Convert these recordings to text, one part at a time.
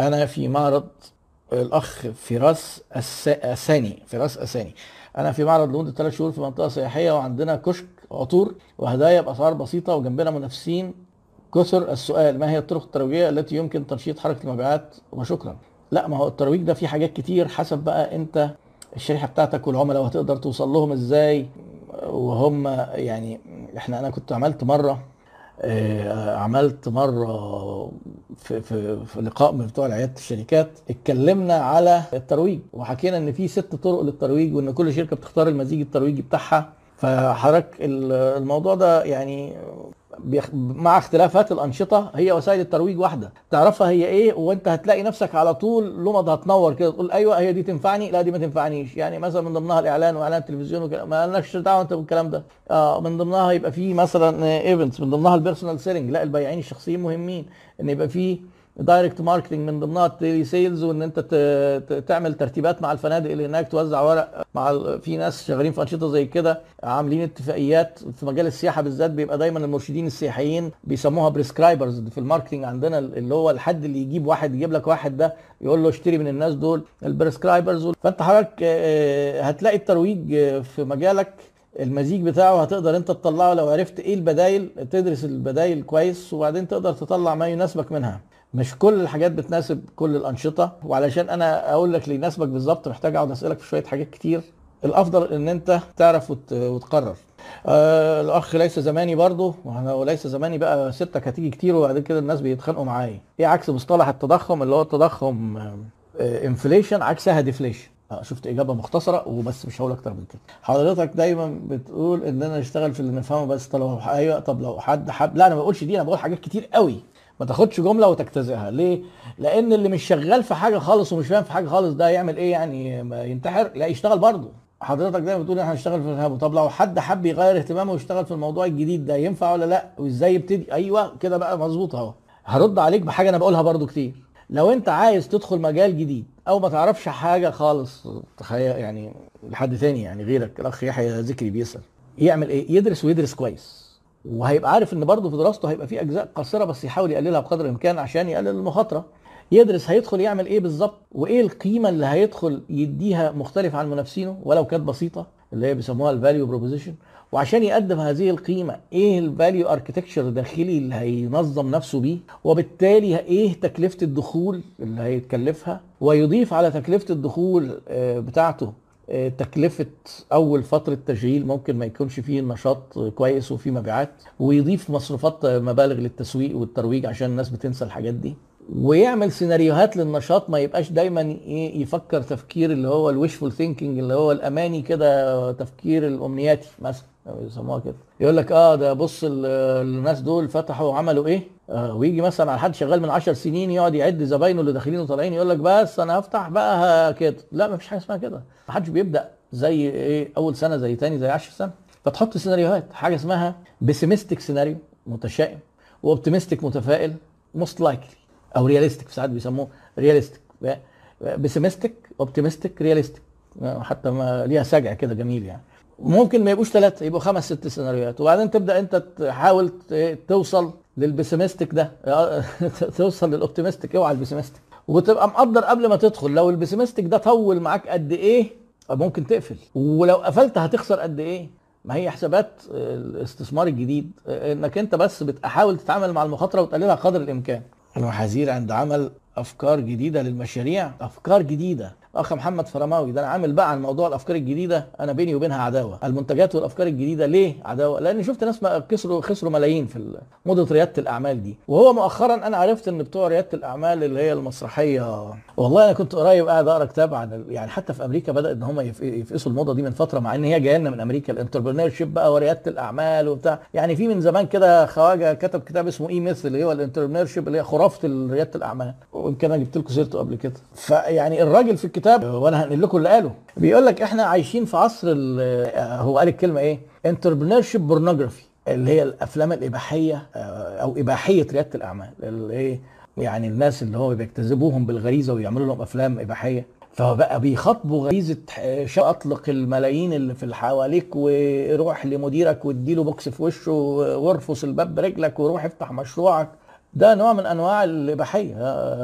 أنا في معرض الأخ فراس اساني فراس اساني أنا في معرض لمدة ثلاث شهور في منطقة سياحية وعندنا كشك عطور وهدايا بأسعار بسيطة وجنبنا منافسين. كثر السؤال ما هي الطرق الترويجية التي يمكن تنشيط حركة المبيعات؟ وشكرا. لا ما هو الترويج ده فيه حاجات كتير حسب بقى أنت الشريحة بتاعتك والعملاء وهتقدر توصل لهم إزاي. وهم يعني إحنا أنا كنت عملت مرة عملت مرة في في في لقاء من بتوع عياده الشركات اتكلمنا على الترويج وحكينا إن في ست طرق للترويج وإن كل شركة بتختار المزيج الترويجي بتاعها فحضرتك ال- الموضوع ده يعني. مع اختلافات الأنشطة هي وسائل الترويج واحدة. تعرفها هي إيه؟ وأنت هتلاقي نفسك على طول لمض هتنور كده تقول أيوه هي دي تنفعني؟ لا دي ما تنفعنيش. يعني مثلا من ضمنها الإعلان وإعلان التلفزيون وكده ما لناش دعوة أنت بالكلام ده. آه من ضمنها يبقى في مثلا events من ضمنها ال personal selling لا البياعين الشخصيين مهمين. إن يبقى في direct marketing من ضمنها ال telesales وإن أنت تعمل ترتيبات مع الفنادق اللي هناك توزع ورق مع في ناس شغالين في أنشطة زي كده عاملين اتفاقيات في مجال السياحة بالذات بيبقى دايما المرشدين السياحيين بيسموها prescribers في ال marketing عندنا اللي هو الحد اللي يجيب واحد يجيب لك واحد ده يقول له اشتري من الناس دول ال prescribers فأنت حضرتك هتلاقي الترويج في مجالك المزيج بتاعه هتقدر انت تطلعه لو عرفت إيه البدايل تدرس البدايل كويس وبعدين تقدر تطلع ما يناسبك منها. مش كل الحاجات بتناسب كل الأنشطة وعلشان أنا أقول لك اللي يناسبك بالظبط محتاج أقعد أسألك في شوية حاجات كتير. الأفضل إن أنت تعرف وت- وتقرر. آه الأخ ليس زماني برضه وليس زماني بقى ستك هتيجي كتير وبعد كده الناس بيتخانقوا معايا. إيه عكس مصطلح التضخم؟ اللي هو التضخم inflation عكسها deflation شفت إجابة مختصرة وبس مش هقول أكتر من كده. حضرتك دايما بتقول إن أنا أشتغل في اللي نفهمه بس طب لو أيوه طب لو حد حب لا أنا ما بقولش دي أنا بقول حاجات كتير قوي. ما تاخدش جملة وتجتزئها. ليه؟ لأن اللي مش شغال في حاجة خالص ومش فاهم في حاجة خالص ده يعمل إيه يعني؟ ينتحر لا يشتغل برضه. حضرتك دايما بتقول إحنا هنشتغل في الارهاب طب لو حد حب يغير اهتمامه ويشتغل في الموضوع الجديد ده ينفع ولا لا؟ وإزاي يبتدي؟ أيوه كده بقى مظبوط أهو. هرد عليك بحاجة أنا بقولها برضو كتير. لو أنت عايز تدخل مجال جديد أو ما تعرفش حاجة خالص تخيل يعني لحد تاني يعني غيرك الأخ يحيى ذكري بيسأل يعمل إيه؟ يدرس ويدرس كويس. وهيبقى عارف إن برضه في دراسته هيبقى في أجزاء قصيره بس يحاول يقللها بقدر الإمكان عشان يقلل المخاطرة. يدرس هيدخل يعمل إيه بالظبط؟ وإيه القيمة اللي هيدخل يديها مختلف عن منافسينه؟ ولو كانت بسيطة. اللي هي بيسموها ال value proposition وعشان يقدم هذه القيمة إيه ال value architecture الداخلي اللي هينظم نفسه بيه؟ وبالتالي إيه تكلفة الدخول اللي هيتكلفها؟ ويضيف على تكلفة الدخول آه، بتاعته آه، تكلفة أول فترة تشغيل ممكن ما يكونش فيه النشاط كويس وفيه مبيعات ويضيف مصروفات آه، مبالغ للتسويق والترويج عشان الناس بتنسى الحاجات دي. ويعمل سيناريوهات للنشاط ما يبقاش دايما إيه يفكر تفكير اللي هو ال wishful thinking اللي هو الأماني كده تفكير الأمنياتي مثلا يسموها كده. يقول لك آه ده بص ال- الناس دول فتحوا وعملوا إيه؟ آه ويجي مثلا على حد شغال من 10 سنين يقعد يعد زباينه اللي داخلين وطالعين يقول لك بس أنا هفتح بقى كده. لا ما فيش حاجة اسمها كده. ما حدش بيبدأ زي إيه أول سنة زي تاني زي 10 سنة. فتحط سيناريوهات. حاجة اسمها pessimistic scenario متشائم و optimistic متفائل most likely أو realistic في ساعات بيسموه realistic pessimistic optimistic realistic حتى ما ليها سجع كده جميل يعني. ممكن ما يبقوش ثلاثة يبقوا خمس ست سيناريوهات. وبعدين تبدأ أنت تحاول توصل لل pessimistic ده. توصل لل optimistic اوعى ال pessimistic وتبقى مقدر قبل ما تدخل. لو ال pessimistic ده طول معاك قد إيه ممكن تقفل. ولو قفلت هتخسر قد إيه؟ ما هي حسابات الاستثمار الجديد. إنك أنت بس بتحاول تتعامل مع المخاطرة وتقللها قدر الإمكان. المحاذير عند عمل أفكار جديدة للمشاريع أفكار جديدة. أخ محمد فرماوي ده أنا عامل بقى عن موضوع الأفكار الجديدة أنا بيني وبينها عداوة. المنتجات والأفكار الجديدة ليه عداوة؟ لأن شفت ناس خسروا خسروا ملايين في موضه ريادة الأعمال دي. وهو مؤخرا أنا عرفت إن بتوع ريادة الأعمال اللي هي المسرحية والله أنا كنت قريب قاعد أقرأ كتاب عن يعني حتى في أمريكا بدا إن هم يف- يفقسوا الموضة دي من فترة مع إن هي جاية لنا من أمريكا. ال entrepreneurship بقى وريادة الأعمال وبتاع. يعني في من زمان كده خواجة كتب كتاب اسمه E-Myth اللي هو ال entrepreneurship اللي هي خرافة ريادة الأعمال. ويمكن أنا جبت لكم سيرته قبل كده. فيعني الراجل في الكتاب وأنا هنقل لكم اللي قاله. بيقول لك إحنا عايشين في عصر هو قال الكلمة إيه؟ entrepreneurship pornography اللي هي الأفلام الإباحية آه، أو إباحية ريادة الأعمال اللي إيه؟ يعني الناس اللي هو بيجتذبوهم بالغريزة ويعملوا لهم أفلام إباحية. فبقى بيخاطبوا غريزة أطلق الملايين اللي في حواليك وروح لمديرك واديله بوكس في وشه وارفص الباب برجلك وروح افتح مشروعك. ده نوع من أنواع الإباحية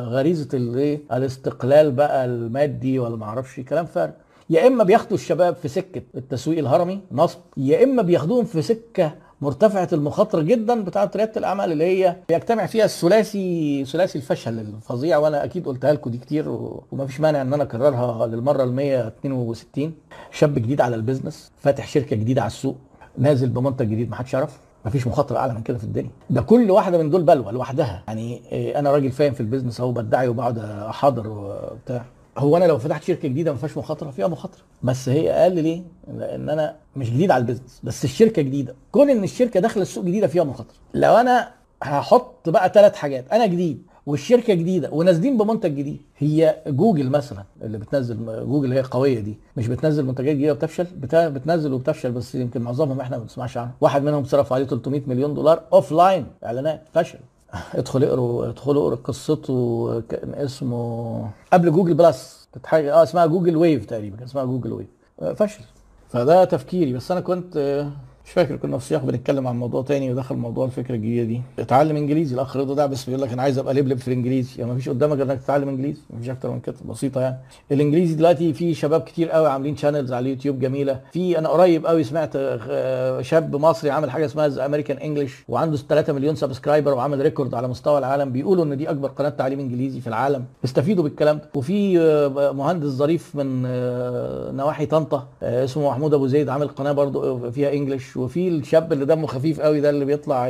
غريزة الإيه؟ الاستقلال بقى المادي ولا ما أعرفش كلام فارغ. يا إما بياخدوا الشباب في سكة التسويق الهرمي نصب يا إما بياخدوهم في سكة مرتفعة المخاطرة جدا بتاعة ريادة الأعمال اللي هي بيجتمع فيها الثلاثي ثلاثي الفشل الفظيع وأنا أكيد قلتها لكم دي كتير ومفيش مانع إن أنا أكررها للمرة ال 162 شاب جديد على البيزنس فاتح شركة جديدة على السوق نازل بمنتج جديد محدش يعرف مفيش مخاطره اعلى من كده في الدنيا. ده كل واحدة من دول بلوه لوحدها. يعني إيه، أنا راجل فاهم في البيزنس اهو بدعي وبقعد احاضر وبتاع. هو أنا لو فتحت شركة جديدة ما فيهاش مخاطرة؟ فيها مخاطرة. بس هي أقل ليه؟ لأن أنا مش جديد على البيزنس. بس الشركة جديدة. كون ان الشركة داخلة السوق جديدة فيها مخاطرة. لو أنا هحط بقى ثلاث حاجات. أنا جديد. والشركة جديدة ونازلين بمنتج جديد. هي جوجل مثلا اللي بتنزل جوجل اللي هي قويه دي. مش بتنزل منتجات جديدة وبتفشل؟ بتنزل وبتفشل بس يمكن معظمهم إحنا ما بنسمعش عنه. واحد منهم صرف عليه 300 مليون دولار offline إعلانات فشل. ادخل اقروا ادخلوا اقروا قصته كان اسمه قبل Google Plus. آه اسمها Google Wave تقريبا اسمها Google Wave. آه، فشل. فده تفكيري. بس أنا كنت آه، مش فاكر كنا في سياق بنتكلم عن موضوع تاني ودخل موضوع الفكرة الجديدة دي. اتعلم انجليزي الأخ رضا ده بس بيقول لك أنا عايز أبقى لبلب في الإنجليزي. يعني مفيش قدامك غير إنك تتعلم إنجليزي مفيش أكتر من كده. بسيطة يعني. الإنجليزي دلوقتي في شباب كتير قوي عاملين channels على اليوتيوب جميلة. في أنا قريب قوي سمعت آه، شاب مصري عامل حاجة اسمها American English وعنده 3 مليون subscriber وعامل record على مستوى العالم. بيقولوا إن دي أكبر قناة تعليم إنجليزي في العالم. استفيدوا بالكلام ده. وفي آه، مهندس ظريف من آه، نواحي طنطا اسمه محمود أبو زيد عامل قناة برضو فيها English وفي الشاب اللي دمه خفيف قوي ده اللي بيطلع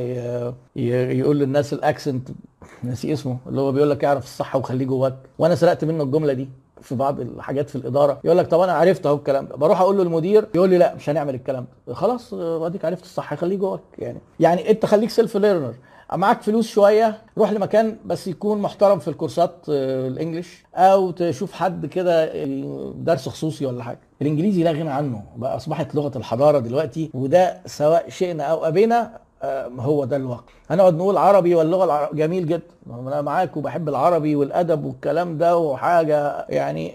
يقول للناس ال accent ناسي اسمه اللي هو بيقول لك اعرف الصح وخليه جواك. وأنا سرقت منه الجملة دي في بعض الحاجات في الإدارة. يقول لك طب أنا عرفت أهو الكلام ده. بروح أقول له المدير يقول لي لا مش هنعمل الكلام ده. خلاص آه، أديك عرفت الصح خليه جواك يعني. يعني أنت خليك self learner معاك فلوس شوية روح لمكان بس يكون محترم في الكورسات آه، ال English أو تشوف حد كده آه، درس خصوصي ولا حاجة. الإنجليزي لا غنى عنه بقى أصبحت لغة الحضارة دلوقتي وده سواء شئنا أو أبينا آه، هو ده الواقع. هنقعد نقول عربي واللغة العربية جميل جدا. أنا معاك وبحب العربي والأدب والكلام ده وحاجة يعني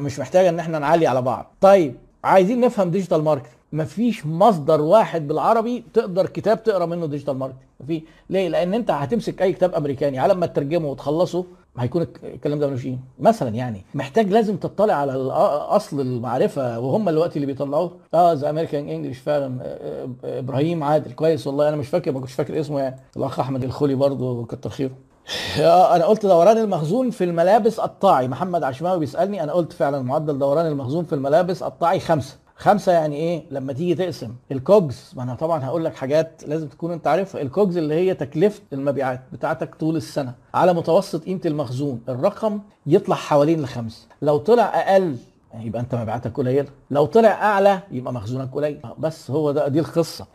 مش محتاجة إن إحنا نعلي على بعض. طيب عايزين نفهم digital marketing مفيش مصدر واحد بالعربي تقدر كتاب تقرا منه digital marketing في ليه؟ لأن انت هتمسك اي كتاب امريكاني على ما تترجمه وتخلصه هيكون الك- الكلام ده ملوش مثلا يعني محتاج لازم تطلع على ال- أصل المعرفة وهم الوقت اللي بيطلعوه. آه The American English فعلا آه، آه، إبراهيم عادل. كويس والله. أنا مش فاكر ما كنتش فاكر اسمه يعني. الأخ أحمد الخولي برضه كتر خيره. آه، أنا قلت دوران المخزون في الملابس قطاعي محمد عشماوي بيسألني أنا قلت فعلا معدل دوران المخزون في الملابس قطاعي خمسة. خمسة يعني إيه؟ لما تيجي تقسم ال COGS ما أنا طبعا هقول لك حاجات لازم تكون أنت عارفها ال COGS اللي هي تكلفة المبيعات بتاعتك طول السنة على متوسط قيمة المخزون الرقم يطلع حوالين الخمسة. لو طلع أقل يبقى أنت مبيعاتك قليلة. لو طلع أعلى يبقى مخزونك قليل. بس هو ده دي القصة.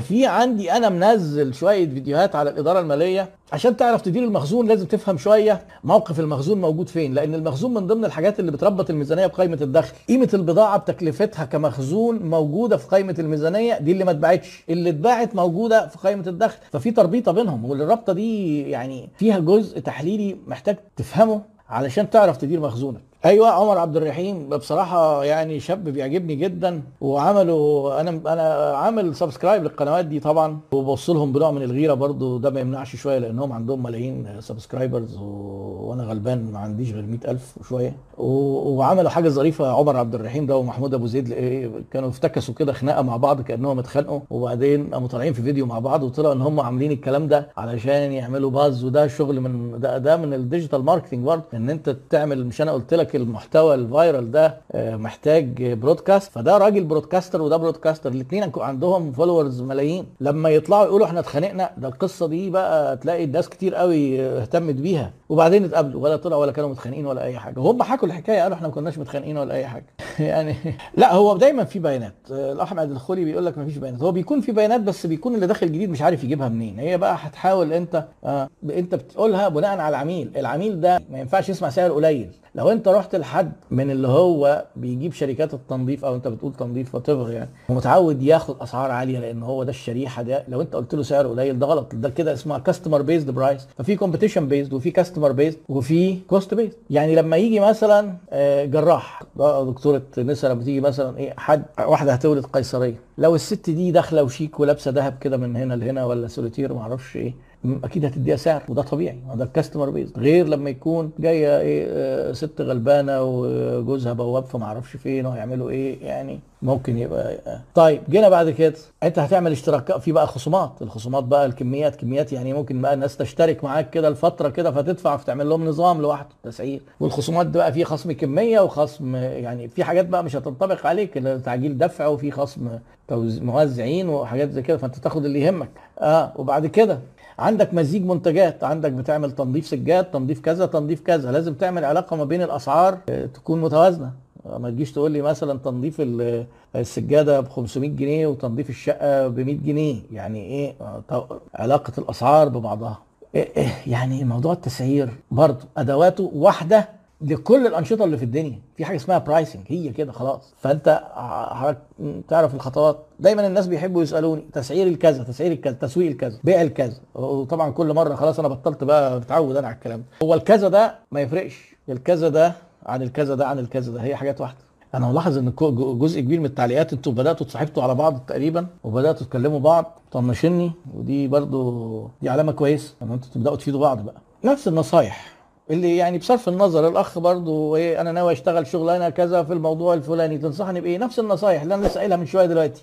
في عندي أنا منزل شوية فيديوهات على الإدارة المالية عشان تعرف تدير المخزون لازم تفهم شوية موقف المخزون موجود فين لأن المخزون من ضمن الحاجات اللي بتربط الميزانية بقائمه الدخل. قيمة البضاعة بتكلفتها كمخزون موجودة في قائمه الميزانية دي اللي ما اتباعتش. اللي اتباعت موجودة في قائمه الدخل. ففي تربيطة بينهم والرابطه دي يعني فيها جزء تحليلي محتاج تفهمه علشان تعرف تدير مخزونك. أيوه عمر عبد الرحيم بصراحة يعني شاب بيعجبني جدا وعملوا أنا أنا عامل subscribe للقنوات دي طبعا وبوص لهم بنوع من الغيرة برضو ده ما يمنعش شوية لأنهم عندهم ملايين subscribers و... وأنا غلبان ما عنديش غير 100000 وشوية. و... وعملوا حاجة ظريفة عمر عبد الرحيم ده ومحمود أبو زيد إيه، كانوا افتكسوا كده خناقة مع بعض كأنهم اتخانقوا وبعدين قاموا طالعين في فيديو مع بعض وطلع إن هم عاملين الكلام ده علشان يعملوا buzz وده شغل من ده, ده من ال digital marketing برضه إن أنت تعمل مش أنا قلت لك المحتوى ال viral ده آه، محتاج broadcast فده راجل broadcaster وده broadcaster الاثنين عندهم followers ملايين. لما يطلعوا يقولوا إحنا اتخانقنا ده القصة دي بقى تلاقي ناس كتير قوي اهتمت بيها. وبعدين اتقابلوا ولا طلعوا ولا كانوا متخانقين ولا أي حاجة. وهم حكوا الحكاية قالوا إحنا ما كناش متخانقين ولا أي حاجة. يعني لا هو دايما في بيانات. آه، الأحمد الخولي بيقول لك ما فيش بيانات. هو بيكون في بيانات بس بيكون اللي داخل جديد مش عارف يجيبها منين. هي بقى هتحاول أنت آه أنت بتقولها بناء على العميل. العميل ده ما ينفعش يسمع سعر قليل. لو أنت رحت لحد من اللي هو بيجيب شركات التنظيف أو أنت بتقول تنظيف وات يعني ومتعود ياخد أسعار عالية لأن هو ده الشريحة ده. لو أنت قلت له سعر قليل ده غلط. ده كده اسمها customer based price ففي competition based وفي customer based وفي cost based يعني لما يجي مثلا آه، جراح ده دكتورة نسا لما تيجي مثلا إيه حد واحدة هتولد قيصرية. لو الست دي داخلة وشيك ولابسة ذهب كده من هنا لهنا ولا سوليتير ما أعرفش إيه. أكيد هتديها سعر وده طبيعي ده الكاستمر بيز غير لما يكون جاية إيه آه، ست غلبانة وجوزها بواب فما أعرفش فين وهيعملوا إيه يعني ممكن يبقى آه. طيب جينا بعد كده. أنت هتعمل اشتراك في بقى خصومات. الخصومات بقى الكميات كميات يعني ممكن بقى الناس تشترك معاك كده لفترة كده فتدفع فتعمل لهم نظام لوحده تسعير. والخصومات بقى في خصم كمية وخصم يعني في حاجات بقى مش هتنطبق عليك تعجيل دفع وفي خصم موزعين وحاجات زي كده فأنت تاخد اللي يهمك. آه وبعد كده عندك مزيج منتجات عندك بتعمل تنظيف سجاد تنظيف كذا تنظيف كذا لازم تعمل علاقة ما بين الأسعار آه، تكون متوازنة. ما تجيش تقول لي مثلا تنظيف ال- السجادة ب 500 جنيه وتنظيف الشقة ب 100 جنيه. يعني إيه؟ آه، علاقة الأسعار ببعضها. إيه إيه يعني موضوع التسعير برضه أدواته واحدة لكل الأنشطة اللي في الدنيا. في حاجة اسمها برايسنج هي كده خلاص. فأنت تعرف الخطوات. دايما الناس بيحبوا يسألوني تسعير الكذا تسعير الكذا تسويق الكذا بيع الكذا. وطبعا كل مرة خلاص أنا بطلت بقى متعود أنا على الكلام هو الكذا ده ما يفرقش. الكذا ده عن الكذا ده عن الكذا ده هي حاجات واحدة. أنا ملاحظ إن جزء كبير من التعليقات أنتوا بدأتوا تصاحبتوا على بعض تقريبا وبدأتوا تكلموا بعض طنشني ودي برضو دي علامة كويسة إن أنتوا تبدأوا تفيدوا بعض بقى. نفس النصايح. اللي يعني بصرف النظر الأخ برضو إيه أنا ناوي أشتغل شغلانة كذا في الموضوع الفلاني تنصحني بإيه؟ نفس النصايح اللي أنا لسه قايلها من شوية دلوقتي.